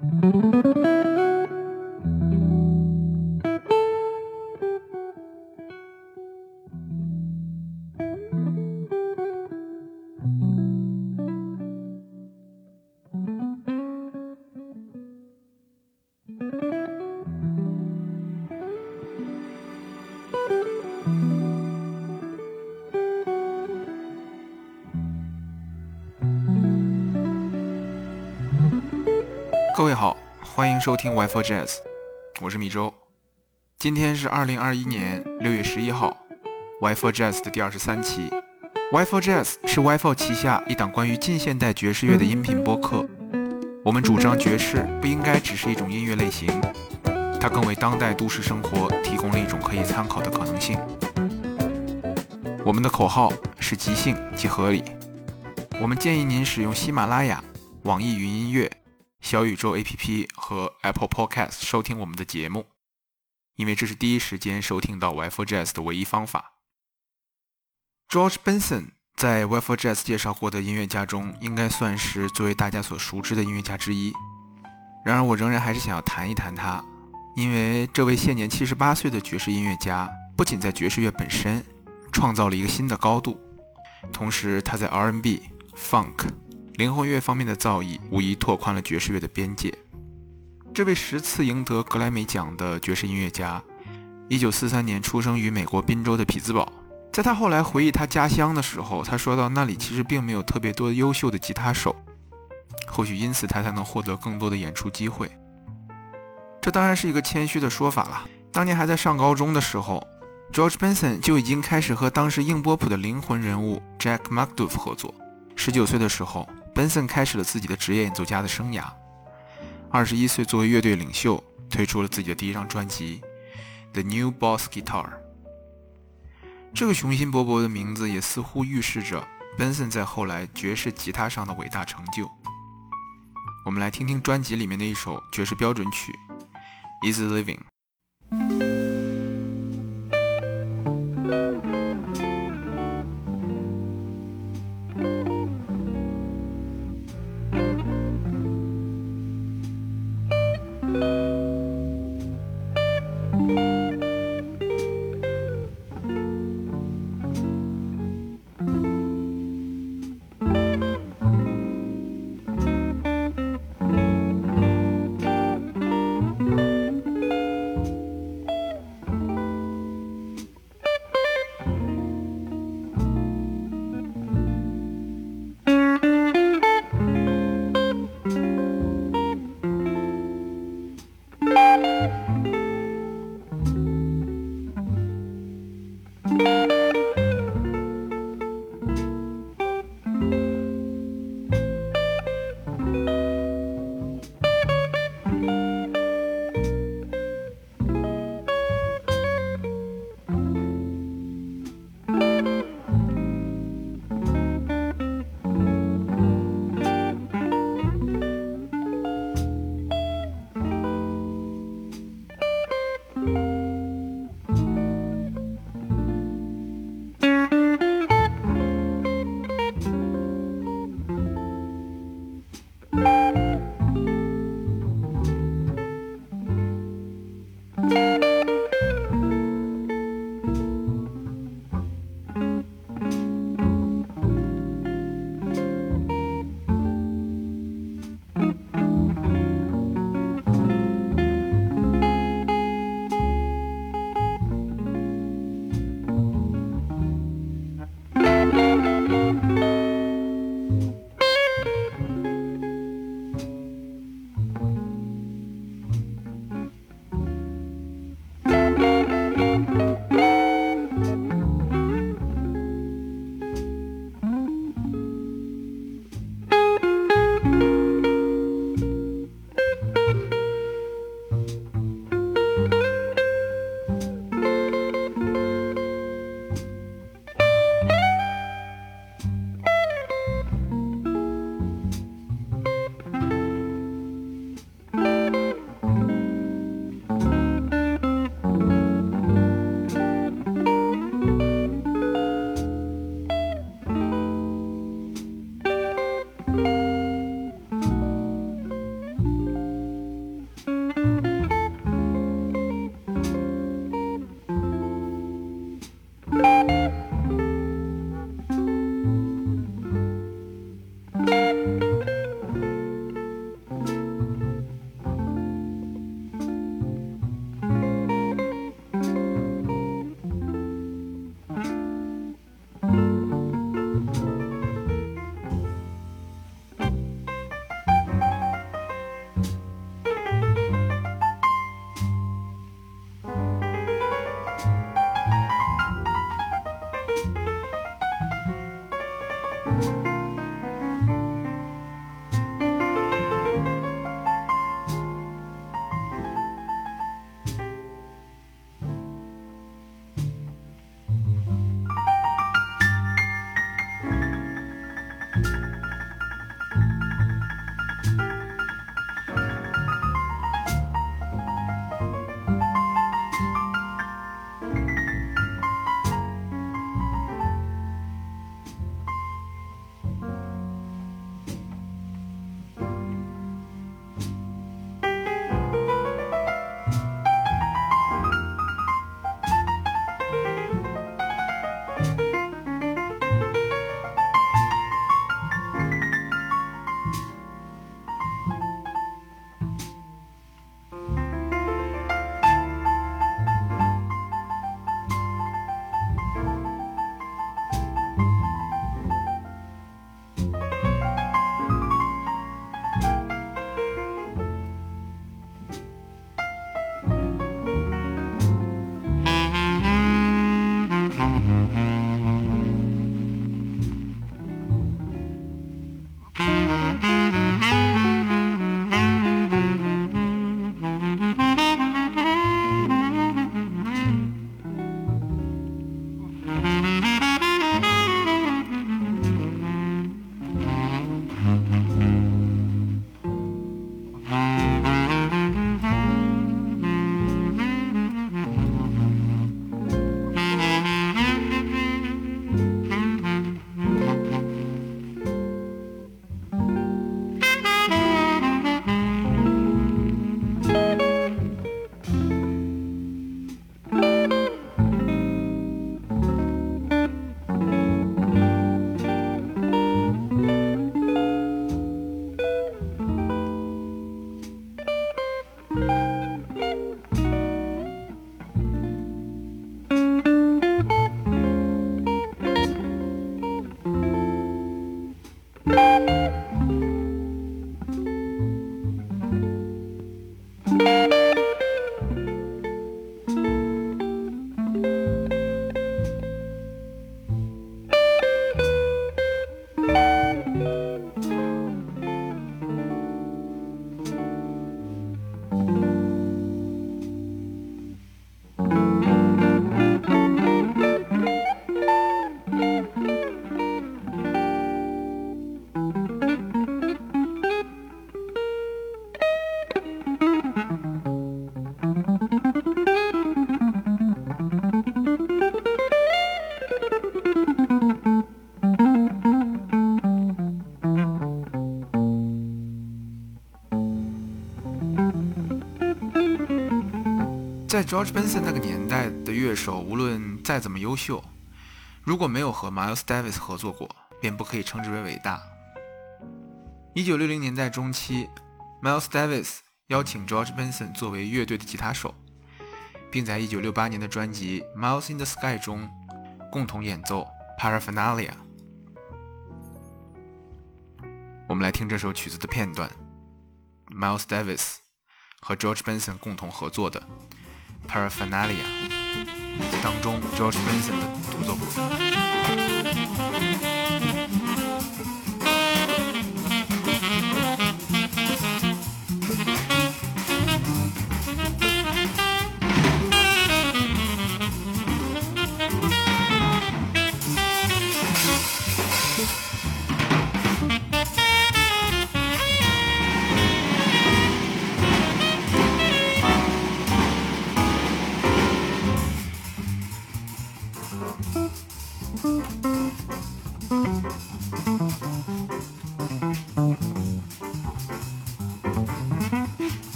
各收听 Wi-Fi Jazz，我是米周。今天是二零二一年六月十一号，Wi-Fi Jazz 的第二十三期。Wi-Fi Jazz 是 Wi-Fi 旗下一档关于近现代爵士乐的音频播客。我们主张爵士不应该只是一种音乐类型，它更为当代都市生活提供了一种可以参考的可能性。我们的口号是即兴即合理。我们建议您使用喜马拉雅、网易云音乐。小宇宙 APP 和 Apple Podcast 收听我们的节目，因为这是第一时间收听到 Wi-Fi Jazz 的唯一方法。George Benson 在 Wi-Fi Jazz 介绍过的音乐家中，应该算是最为大家所熟知的音乐家之一。然而，我仍然还是想要谈一谈他，因为这位现年七十八岁的爵士音乐家，不仅在爵士乐本身创造了一个新的高度，同时他在 R&B、Funk。灵魂乐方面的造诣，无疑拓宽了爵士乐的边界。这位十次赢得格莱美奖的爵士音乐家，1943年出生于美国宾州的匹兹堡。在他后来回忆他家乡的时候，他说到那里其实并没有特别多优秀的吉他手，或许因此他才能获得更多的演出机会。这当然是一个谦虚的说法了。当年还在上高中的时候，George Benson 就已经开始和当时硬波普的灵魂人物 Jack McDuff 合作。19岁的时候。Benson 开始了自己的职业演奏家的生涯。二十一岁，作为乐队领袖，推出了自己的第一张专辑《The New Boss Guitar》。这个雄心勃勃的名字也似乎预示着 Benson 在后来爵士吉他上的伟大成就。我们来听听专辑里面的一首爵士标准曲《Easy Living》。在 George Benson 那个年代的乐手，无论再怎么优秀，如果没有和 Miles Davis 合作过，便不可以称之为伟大。一九六零年代中期，Miles Davis 邀请 George Benson 作为乐队的吉他手，并在一九六八年的专辑《Miles in the Sky》中共同演奏《Paraphernalia》。我们来听这首曲子的片段，Miles Davis 和 George Benson 共同合作的《Paraphernalia》当中，George Benson 的独奏部分。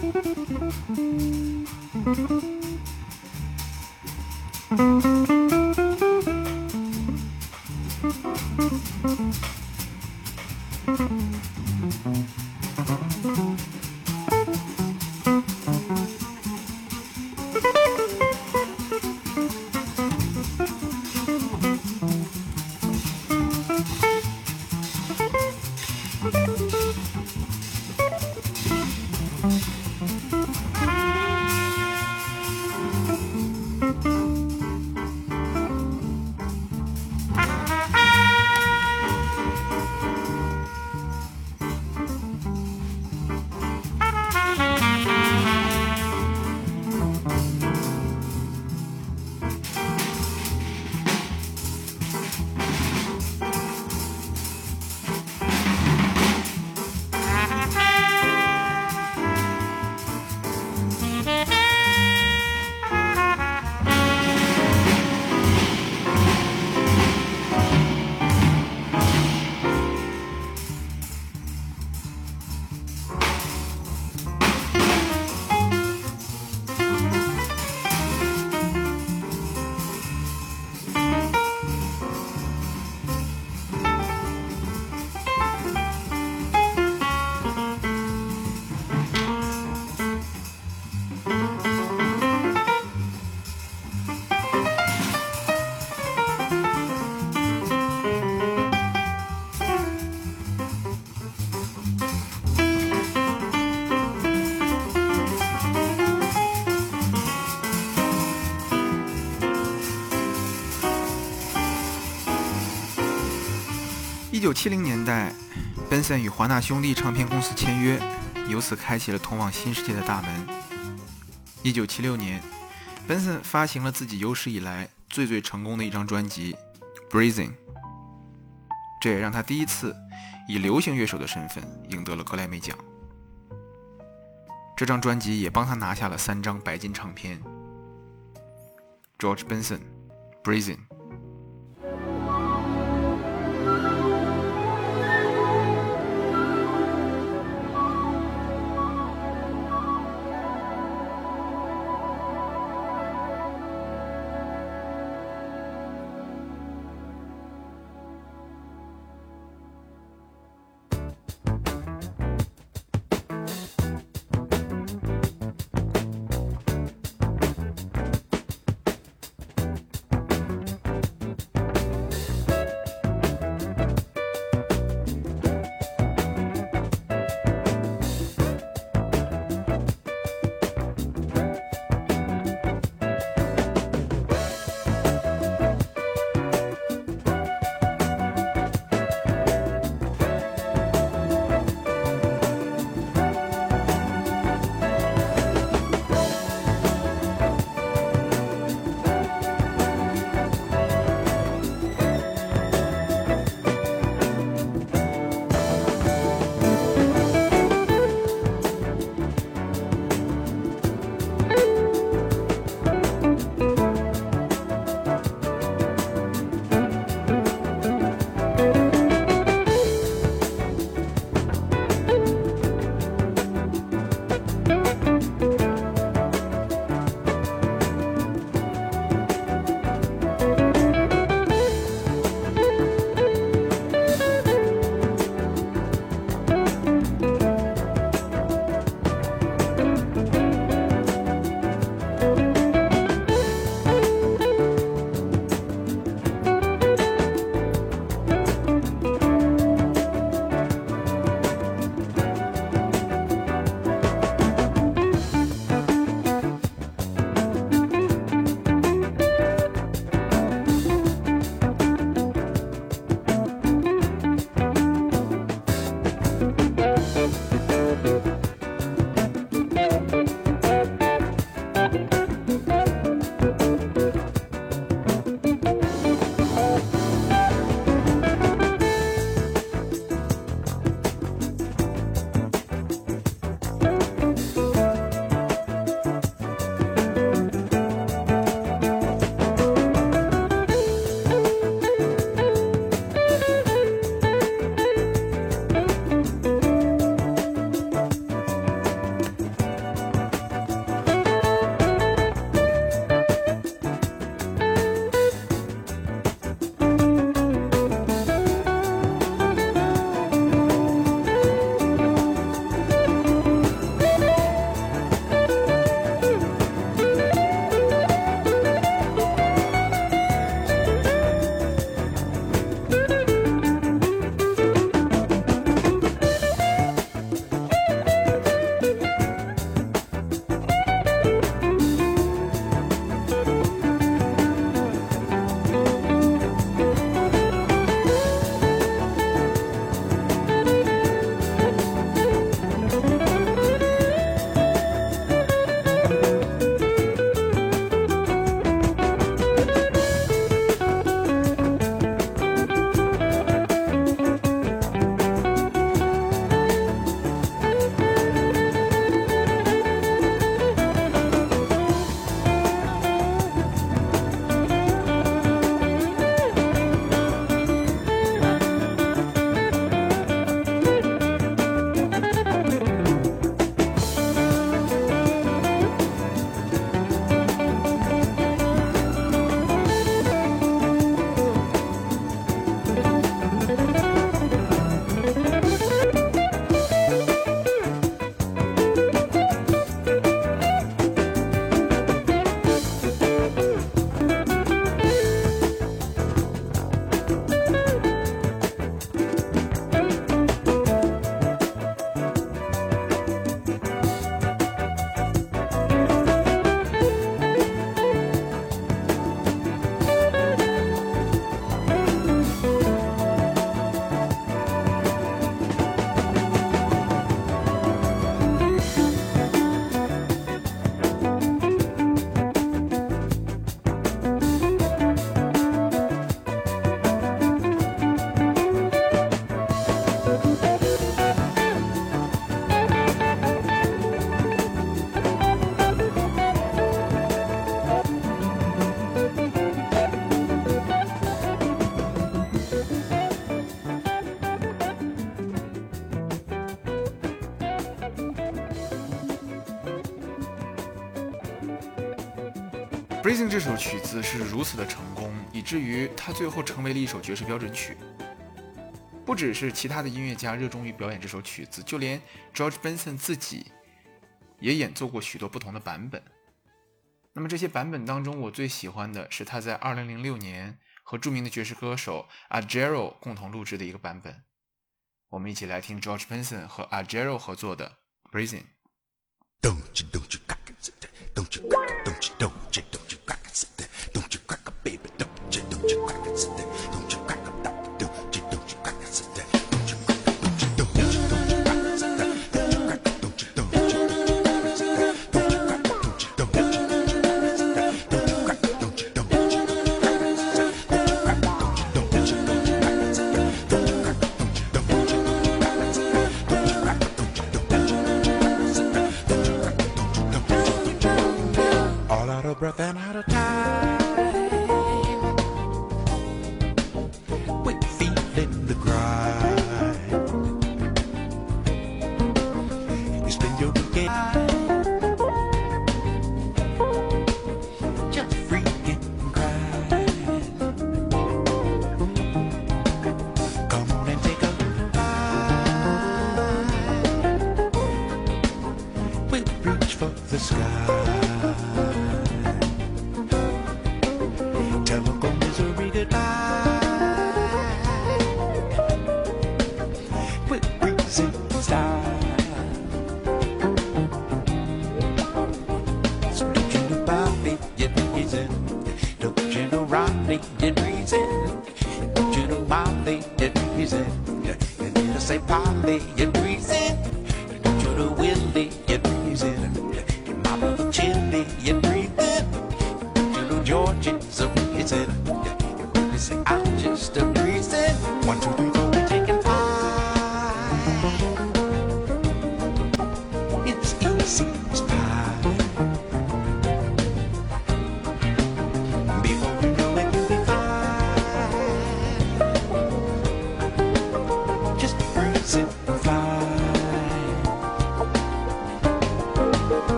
thank you 九七零年代，Benson 与华纳兄弟唱片公司签约，由此开启了通往新世界的大门。一九七六年，Benson 发行了自己有史以来最最成功的一张专辑《Breathing》，这也让他第一次以流行乐手的身份赢得了格莱美奖。这张专辑也帮他拿下了三张白金唱片。George Benson，《Breathing》。《Breathing》这首曲子是如此的成功，以至于它最后成为了一首爵士标准曲。不只是其他的音乐家热衷于表演这首曲子，就连 George Benson 自己也演奏过许多不同的版本。那么这些版本当中，我最喜欢的是他在2006年和著名的爵士歌手 a g e r o 共同录制的一个版本。我们一起来听 George Benson 和 a g e r o 合作的《Breathing》。out of breath and out of time.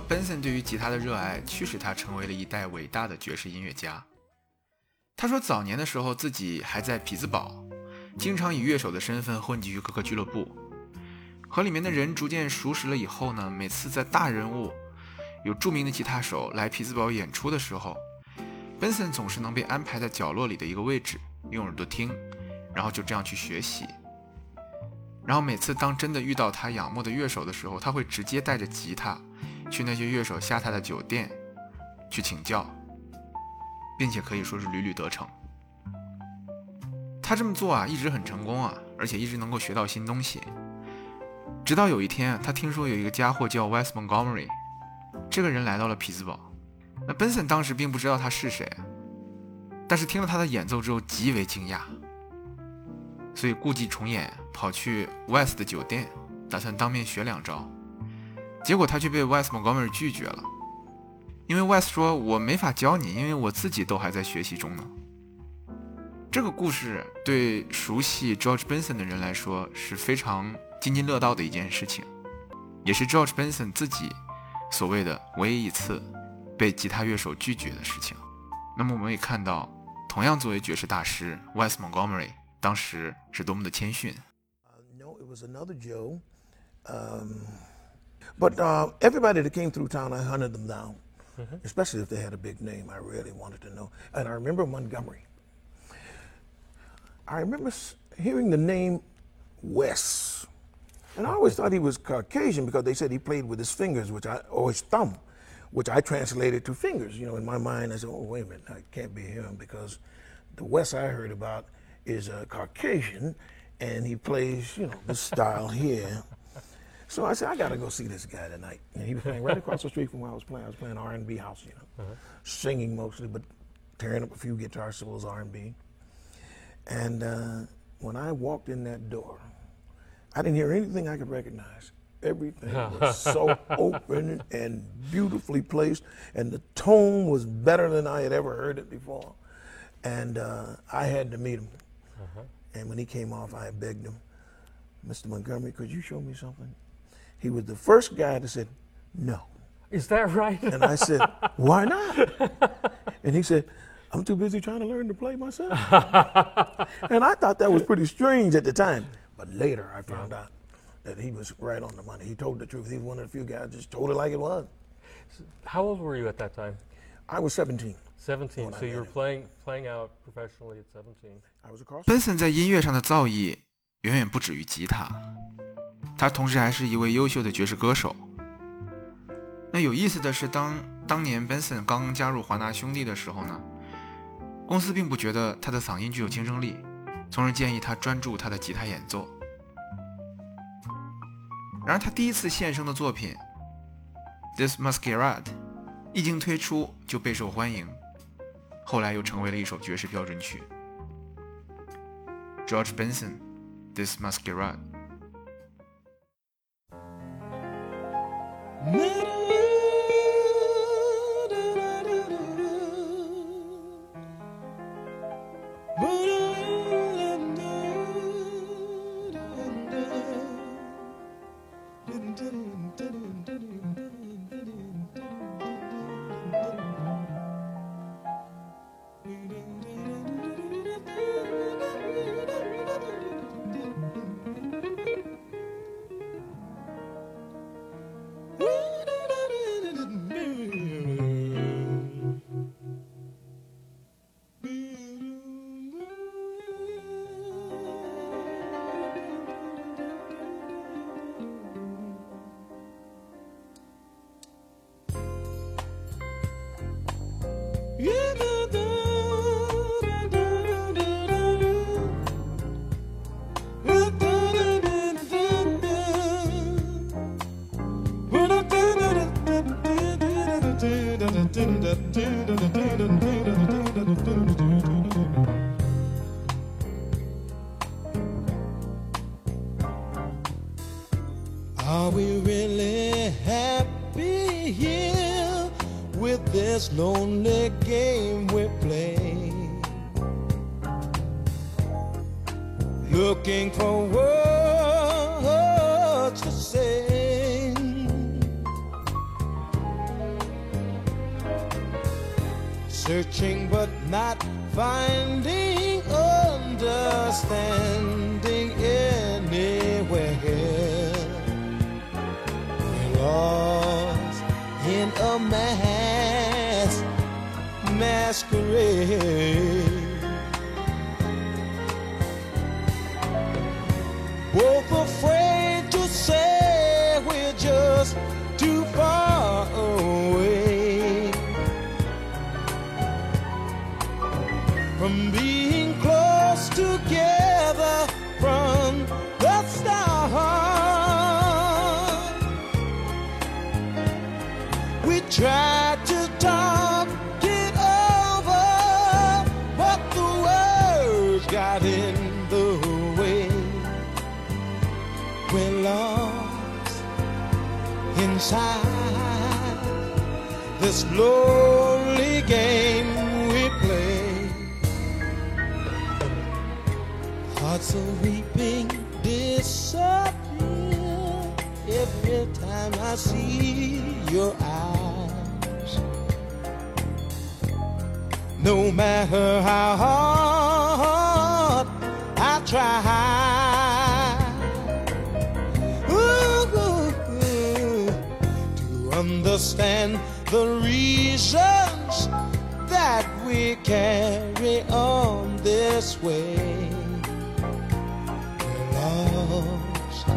，Benson 对于吉他的热爱驱使他成为了一代伟大的爵士音乐家。他说，早年的时候自己还在匹兹堡，经常以乐手的身份混迹于各个俱乐部，和里面的人逐渐熟识了以后呢，每次在大人物有著名的吉他手来匹兹堡演出的时候，Benson 总是能被安排在角落里的一个位置，用耳朵听，然后就这样去学习。然后每次当真的遇到他仰慕的乐手的时候，他会直接带着吉他去那些乐手下榻的酒店去请教，并且可以说是屡屡得逞。他这么做啊，一直很成功啊，而且一直能够学到新东西。直到有一天，他听说有一个家伙叫 West Montgomery，这个人来到了匹兹堡。那 Benson 当时并不知道他是谁，但是听了他的演奏之后极为惊讶，所以故伎重演，跑去 West 的酒店，打算当面学两招。结果他却被 Wes Montgomery 拒绝了，因为 Wes 说：“我没法教你，因为我自己都还在学习中呢。”这个故事对熟悉 George Benson 的人来说是非常津津乐道的一件事情，也是 George Benson 自己所谓的唯一一次被吉他乐手拒绝的事情。那么我们也看到，同样作为爵士大师 Wes Montgomery 当时是多么的谦逊。No, it was another Joe. But uh, everybody that came through town, I hunted them down, especially if they had a big name. I really wanted to know. And I remember Montgomery. I remember hearing the name Wes. And I always thought he was Caucasian because they said he played with his fingers, which I, or his thumb, which I translated to fingers. You know, in my mind, I said, oh, wait a minute, that can't be him because the Wes I heard about is a Caucasian and he plays, you know, this style here. So I said, I got to go see this guy tonight. And he was playing right across the street from where I was playing. I was playing R&B house, you know, singing mostly, but tearing up a few guitar solos, R&B. And uh, when I walked in that door, I didn't hear anything I could recognize. Everything was so open and beautifully placed, and the tone was better than I had ever heard it before. And uh, I had to meet him. And when he came off, I begged him, Mr. Montgomery, could you show me something? He was the first guy that said, no. Is that right? And I said, why not? And he said, I'm too busy trying to learn to play myself. and I thought that was pretty strange at the time. But later I found out that he was right on the money. He told the truth. He was one of the few guys just told it like it was. How old were you at that time? I was 17. 17. When I So you met were him. playing playing out professionally at 17. I was across. Benson 在音乐上的造诣 远远不止于吉他，他同时还是一位优秀的爵士歌手。那有意思的是，当当年 Benson 刚刚加入华纳兄弟的时候呢，公司并不觉得他的嗓音具有竞争力，从而建议他专注他的吉他演奏。然而，他第一次献声的作品《This Masquerade》一经推出就备受欢迎，后来又成为了一首爵士标准曲。George Benson, This Masquerade。this lonely game we play. Hearts are weeping, disappear every time I see your eyes. No matter how hard I try. understand the reasons that we carry on this way. We're lost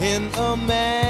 in a man.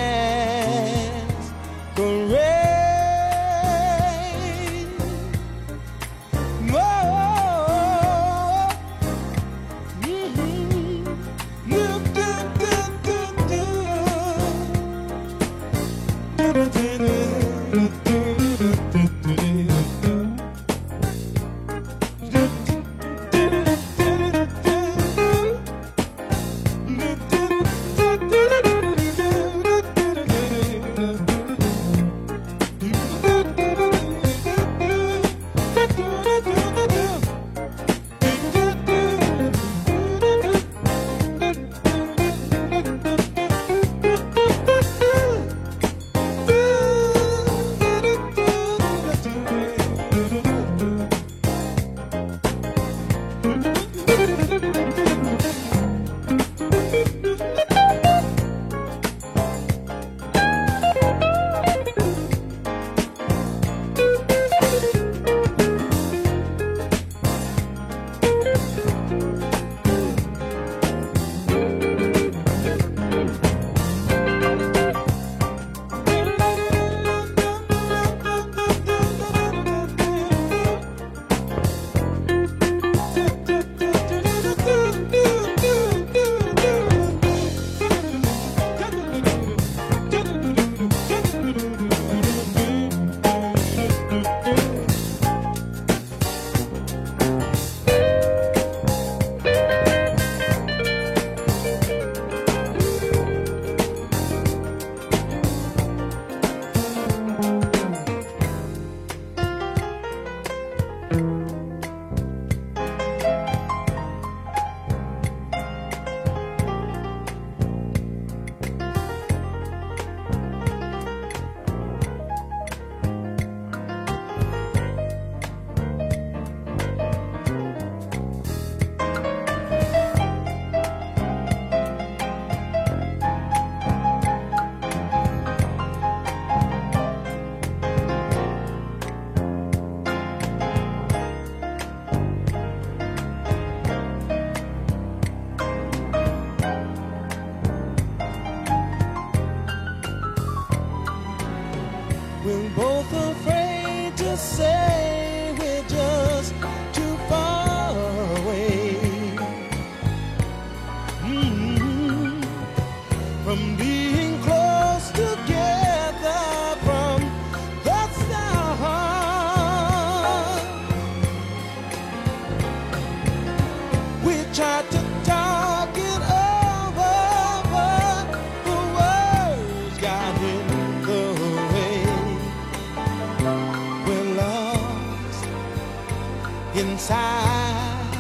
Inside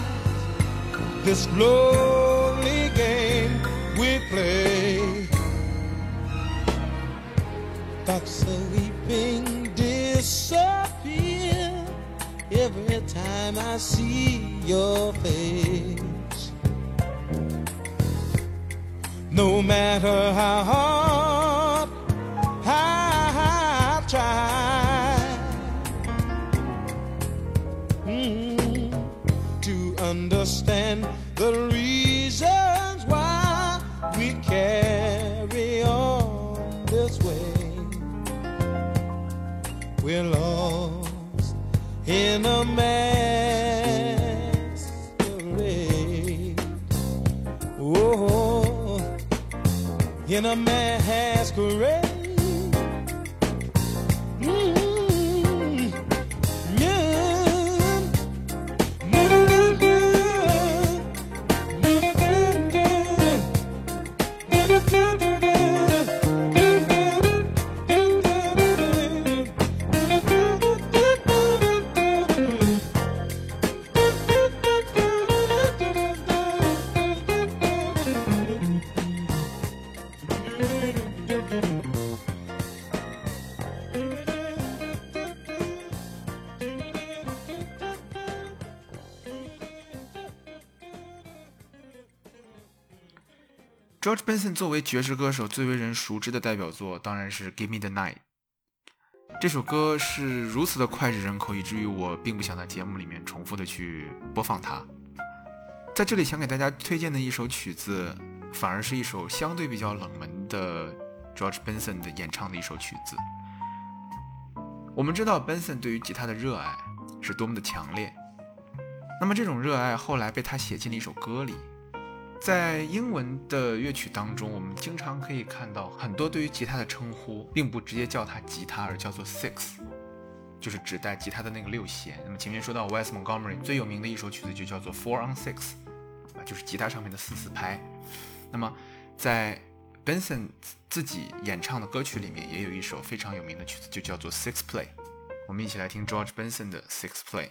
this lonely game we play. Thoughts sleeping disappear every time I see your face. No matter how hard understand the reasons why we carry on this way. We're lost in a masquerade. Oh, in a masquerade. George Benson 作为爵士歌手最为人熟知的代表作，当然是《Give Me the Night》。这首歌是如此的脍炙人口，以至于我并不想在节目里面重复的去播放它。在这里想给大家推荐的一首曲子，反而是一首相对比较冷门的 George Benson 的演唱的一首曲子。我们知道 Benson 对于吉他的热爱是多么的强烈，那么这种热爱后来被他写进了一首歌里。在英文的乐曲当中，我们经常可以看到很多对于吉他的称呼，并不直接叫它吉他，而叫做 six，就是指代吉他的那个六弦。那么前面说到 Wes Montgomery 最有名的一首曲子就叫做 Four on Six，啊，就是吉他上面的四四拍。那么在 Benson 自己演唱的歌曲里面，也有一首非常有名的曲子，就叫做 Six Play。我们一起来听 George Benson 的 Six Play。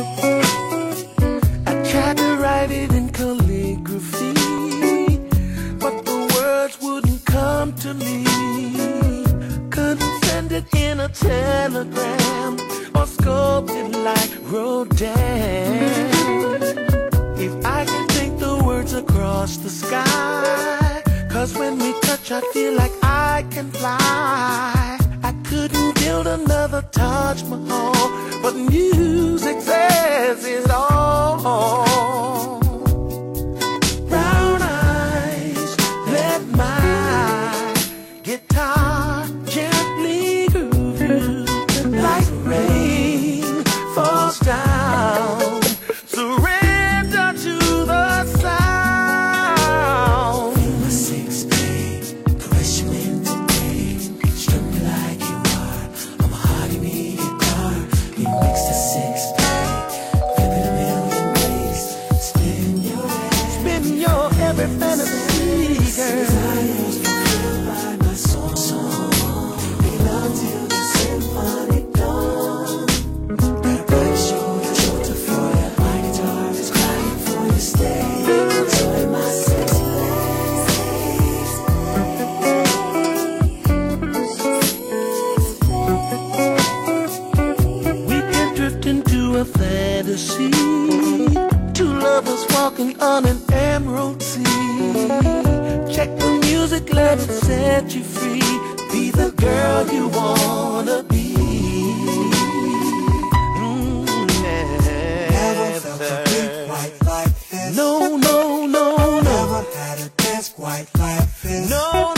I tried to write it in calligraphy, but the words wouldn't come to me. Couldn't send it in a telegram or sculpt it like Rodin. If I can think the words across the sky, cause when we touch, I feel like I can fly. I couldn't build another Taj Mahal, this. No, no, no, no. Never had a dance quite like this. No, no, no.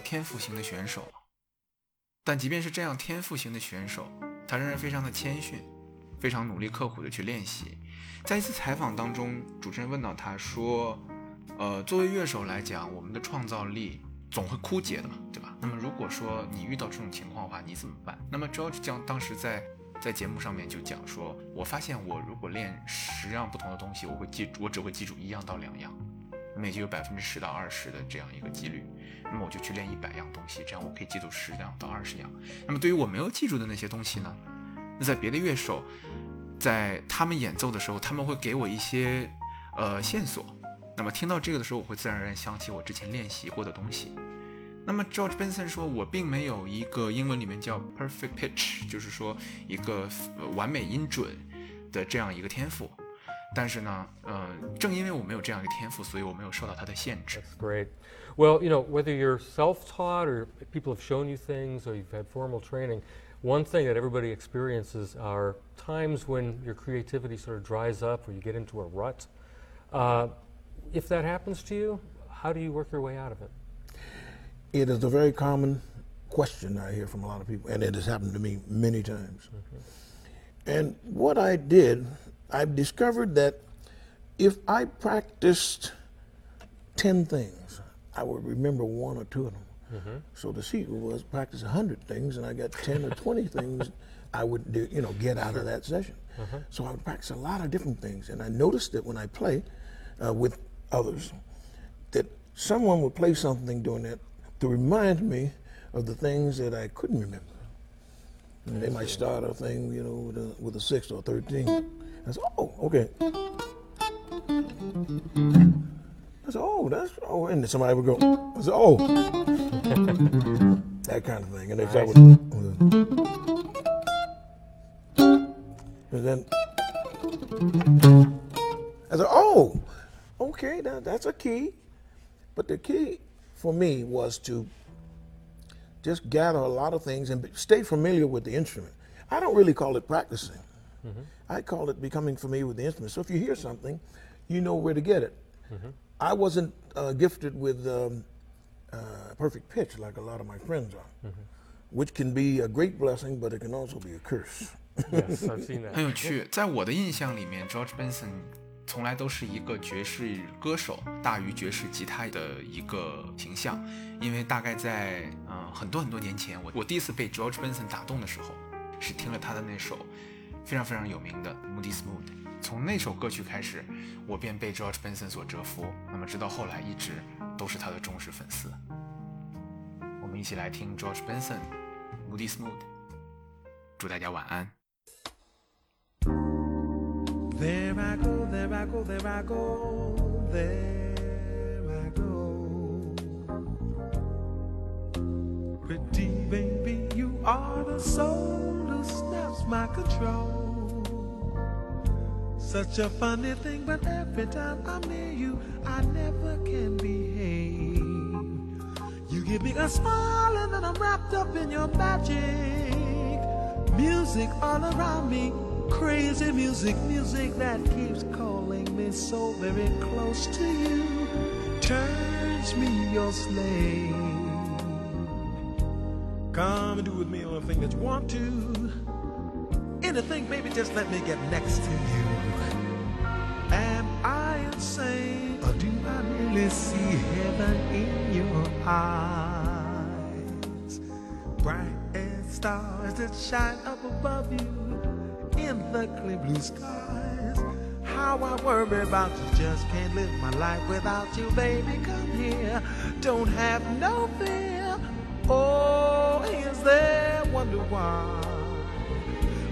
天赋型的选手，但即便是这样天赋型的选手，他仍然非常的谦逊，非常努力刻苦的去练习。在一次采访当中，主持人问到他说：“呃，作为乐手来讲，我们的创造力总会枯竭的嘛，对吧？那么如果说你遇到这种情况的话，你怎么办？”那么 George 将当时在在节目上面就讲说：“我发现我如果练十样不同的东西，我会记，我只会记住一样到两样。”那么也就有百分之十到二十的这样一个几率，那么我就去练一百样东西，这样我可以记住十样到二十样。那么对于我没有记住的那些东西呢？那在别的乐手，在他们演奏的时候，他们会给我一些呃线索。那么听到这个的时候，我会自然而然想起我之前练习过的东西。那么 George Benson 说，我并没有一个英文里面叫 perfect pitch，就是说一个、完美音准的这样一个天赋。但是呢，呃，正因为我没有这样一个天赋，所以我没有受到它的限制。 That's great. Well, you know, whether you're self-taught or people have shown you things or you've had formal training, one thing that everybody experiences are times when your creativity sort of dries up or you get into a rut. Uh, if that happens to you, how do you work your way out of it? It is a very common question I hear from a lot of people, and it has happened to me many times. And what I did, I've discovered that if I practiced 10 things, I would remember one or two of them. So the secret was practice 100 things, and I got 10 or 20 things I would do, you know, get out of that session. So I would practice a lot of different things. And I noticed that when I play uh, with others, that someone would play something during that to remind me of the things that I couldn't remember. And they might start a thing, you know, with a, with a six or thirteen. I said, oh, okay. I said, oh, that's oh, and then somebody would go, I said, oh, that kind of thing, and they start with, and then I said, oh, okay, that, that's a key. But the key for me was to just gather a lot of things and stay familiar with the instrument. I don't really call it practicing. I call it becoming familiar with the instrument. So if you hear something, you know where to get it. I wasn't uh, gifted with um, uh, perfect pitch like a lot of my friends are, which can be a great blessing, but it can also be a curse. Yes, I've seen 很 that. 有趣，在我的印象里面，George Benson 从来都是一个爵士歌手大于爵士吉他的一个形象。因为大概在嗯、呃很多很多年前，我我第一次被 George Benson 打动的时候，是听了他的那首 非常非常有名的《Moody Smooth》。从那首歌曲开始，我便被 George Benson 所折服。那么直到后来，一直都是他的忠实粉丝。我们一起来听 George Benson《Moody Smooth》，祝大家晚安。There I go, there I go, there I go, there I go. Pretty baby, you are the soul snaps my control. Such a funny thing, but every time I'm near you, I never can behave. You give me a smile and then I'm wrapped up in your magic. Music all around me, crazy music, music that keeps calling me so very close to you. Turns me your slave. Come and do with me anything that you want to. Anything, baby, just let me get next to you. And I really see heaven in your eyes. Bright as stars that shine up above you in the clear blue skies. How I worry about you, just can't live my life without you, baby. Come here, don't have no fear. Oh, is there wonder why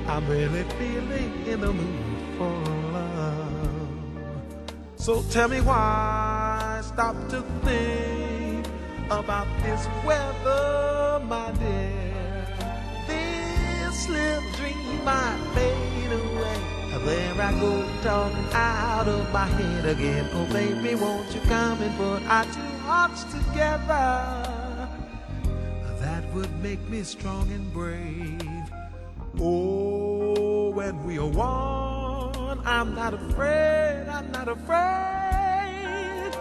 I'm really feeling in the mood for love? So tell me why I stop to think about this weather, my dear. This little dream might fade away. There I go talking out of my head again. Oh baby, won't you come and put our two hearts together? That would make me strong and brave. Oh, when we are one, I'm not afraid, I'm not afraid.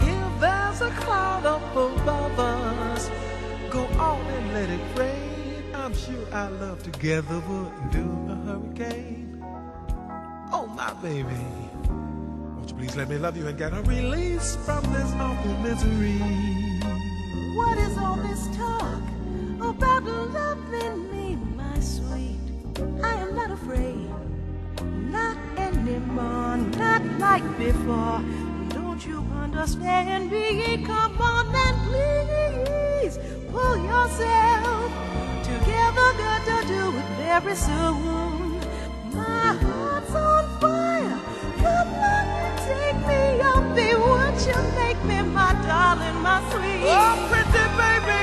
If there's a cloud up above us, go on and let it rain. I'm sure our love together would do a hurricane. Oh, my baby, won't you please let me love you and get a release from this awful misery? What is all this talk about loving me, my sweet? I am not afraid, not anymore, not like before. Don't you understand me? Come on and please pull yourself together. Got to do it very soon. My heart's on fire. Come on and take me up. Be what you make me, my darling, my sweet. Oh, pretty baby,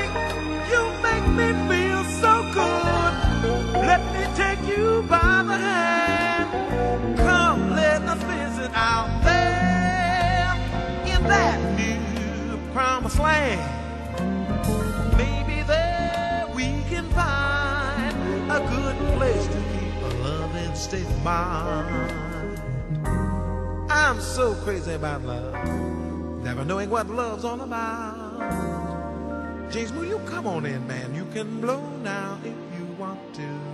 I'm so crazy about love. Never knowing what love's all about. James, will you come on in, man? You can blow now if you want to.